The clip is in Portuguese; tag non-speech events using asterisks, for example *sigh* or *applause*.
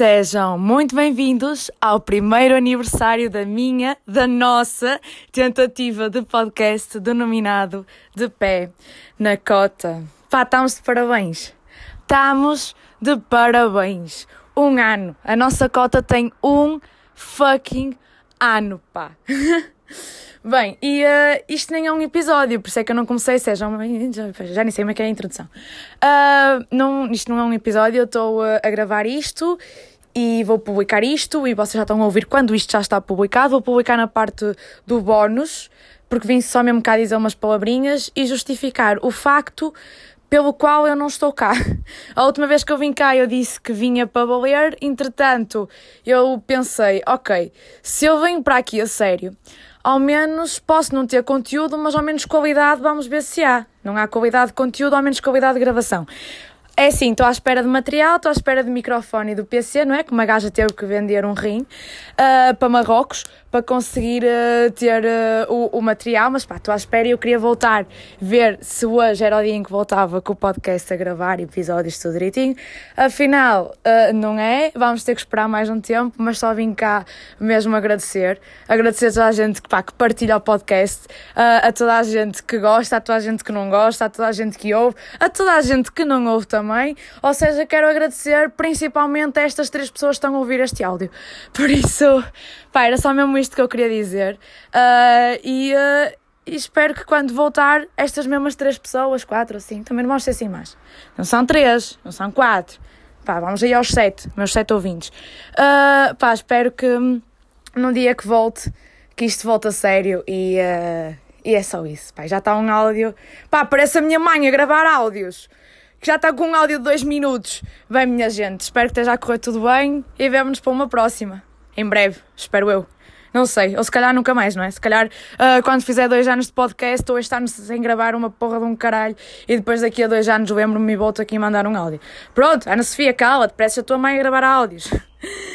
Sejam muito bem-vindos ao primeiro aniversário da minha, da nossa tentativa de podcast denominado De Pé na Cota. Pá, estamos de parabéns. Estamos de parabéns. Um ano. A nossa cota tem um fucking ano, pá. *laughs* Bem, e uh, isto nem é um episódio, por isso é que eu não comecei, sejam. Já, já nem sei como é que é a introdução. Uh, não, isto não é um episódio, eu estou uh, a gravar isto e vou publicar isto e vocês já estão a ouvir quando isto já está publicado. Vou publicar na parte do bónus, porque vim só mesmo cá dizer umas palavrinhas e justificar o facto pelo qual eu não estou cá. *laughs* A última vez que eu vim cá eu disse que vinha para valer, entretanto eu pensei, ok, se eu venho para aqui a sério, ao menos posso não ter conteúdo, mas ao menos qualidade vamos ver se há. Não há qualidade de conteúdo, ao menos qualidade de gravação. É assim, estou à espera de material, estou à espera de microfone e do PC, não é? Que uma gaja teve que vender um rim uh, para Marrocos para conseguir uh, ter uh, o, o, material, mas pá, estou à espera e eu queria voltar, ver se hoje era o dia em que voltava com o podcast a gravar episódios tudo direitinho. Afinal, não é, vamos ter que esperar mais um tempo, mas só vim cá mesmo agradecer. Agradecer a toda a gente que, pá, que partilha o podcast, a toda a gente que gosta, a toda a gente que não gosta, a toda a gente que ouve, a toda a gente que não ouve também também. Ou seja, quero agradecer principalmente a estas três pessoas que estão a ouvir este áudio. *laughs* Por isso, pá, era só mesmo isto que eu queria dizer. Uh, e, uh, e espero que quando voltar, estas mesmas três pessoas, quatro assim, também não vão ser assim mais. Não são três, não são quatro. Pá, vamos aí aos sete, meus sete ouvintes. Uh, pá, espero que num dia que volte, que isto volte a sério e, e é só isso. Pá, já está um áudio. Pá, parece a minha mãe a gravar áudios que já está com um áudio de dois minutos. Bem, minha gente, espero que esteja a correr tudo bem e vemo-nos para uma próxima. Em breve, espero eu. Não sei, ou se calhar nunca mais, não é? Se calhar uh, quando fizer dois anos de podcast ou este ano sem gravar uma porra de um caralho e depois daqui a dois anos lembro-me e volto aqui a mandar um áudio. Pronto, Ana Sofia, cala-te, parece a tua mãe a gravar áudios. *laughs*